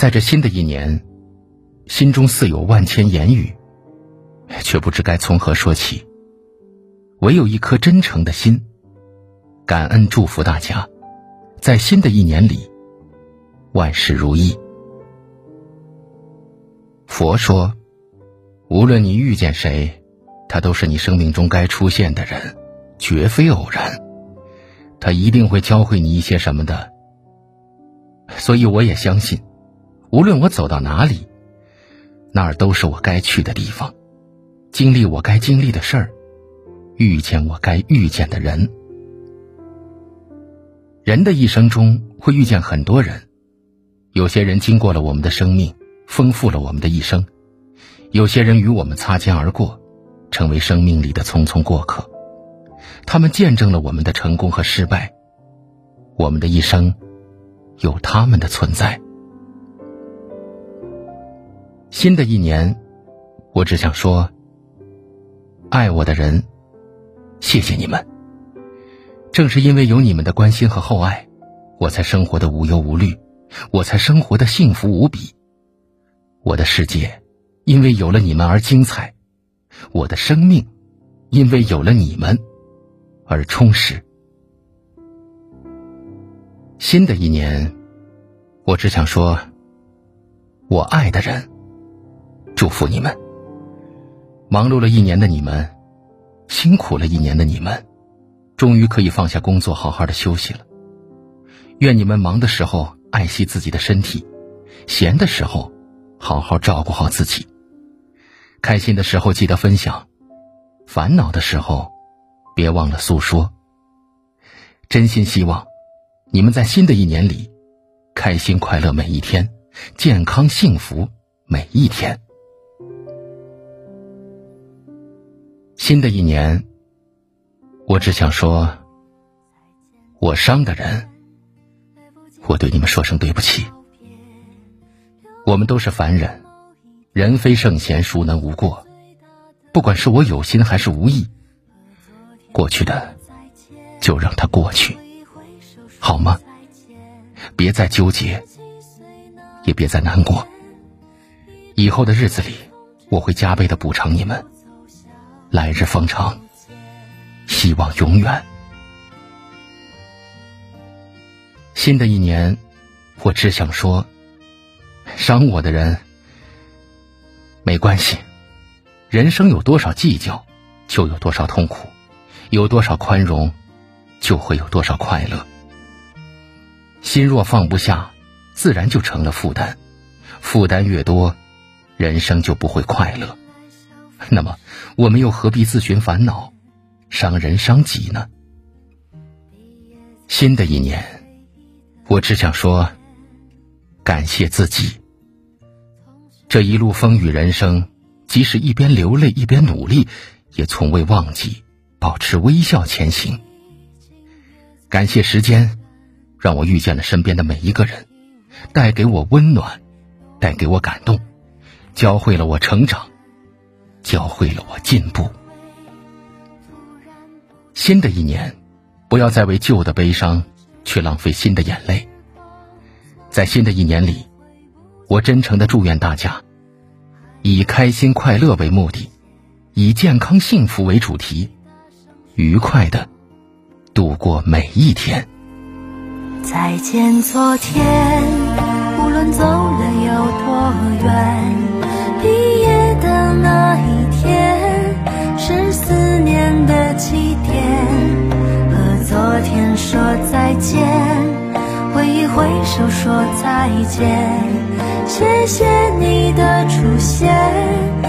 在这新的一年，心中似有万千言语，却不知该从何说起。唯有一颗真诚的心，感恩祝福大家，在新的一年里，万事如意。佛说，无论你遇见谁，他都是你生命中该出现的人，绝非偶然。他一定会教会你一些什么的。所以我也相信，无论我走到哪里，那儿都是我该去的地方，经历我该经历的事儿。遇见我该遇见的人。人的一生中会遇见很多人，有些人经过了我们的生命，丰富了我们的一生；有些人与我们擦肩而过，成为生命里的匆匆过客。他们见证了我们的成功和失败，我们的一生有他们的存在。新的一年，我只想说：爱我的人。谢谢你们。正是因为有你们的关心和厚爱，我才生活的无忧无虑，我才生活的幸福无比。我的世界因为有了你们而精彩，我的生命因为有了你们而充实。新的一年，我只想说，我爱的人，祝福你们。忙碌了一年的你们。辛苦了一年的你们，终于可以放下工作，好好的休息了。愿你们忙的时候爱惜自己的身体，闲的时候好好照顾好自己。开心的时候记得分享，烦恼的时候别忘了诉说。真心希望你们在新的一年里开心快乐每一天，健康幸福每一天。新的一年，我只想说，我伤的人，我对你们说声对不起。我们都是凡人，人非圣贤，孰能无过？不管是我有心还是无意，过去的就让它过去，好吗？别再纠结，也别再难过。以后的日子里，我会加倍的补偿你们。来日方长，希望永远。新的一年，我只想说：伤我的人没关系。人生有多少计较，就有多少痛苦；有多少宽容，就会有多少快乐。心若放不下，自然就成了负担。负担越多，人生就不会快乐。那么，我们又何必自寻烦恼，伤人伤己呢？新的一年，我只想说，感谢自己。这一路风雨人生，即使一边流泪一边努力，也从未忘记保持微笑前行。感谢时间，让我遇见了身边的每一个人，带给我温暖，带给我感动，教会了我成长。教会了我进步。新的一年，不要再为旧的悲伤去浪费新的眼泪。在新的一年里，我真诚的祝愿大家，以开心快乐为目的，以健康幸福为主题，愉快的度过每一天。再见，昨天，无论走了有天说再见挥一挥手说再见谢谢你的出现。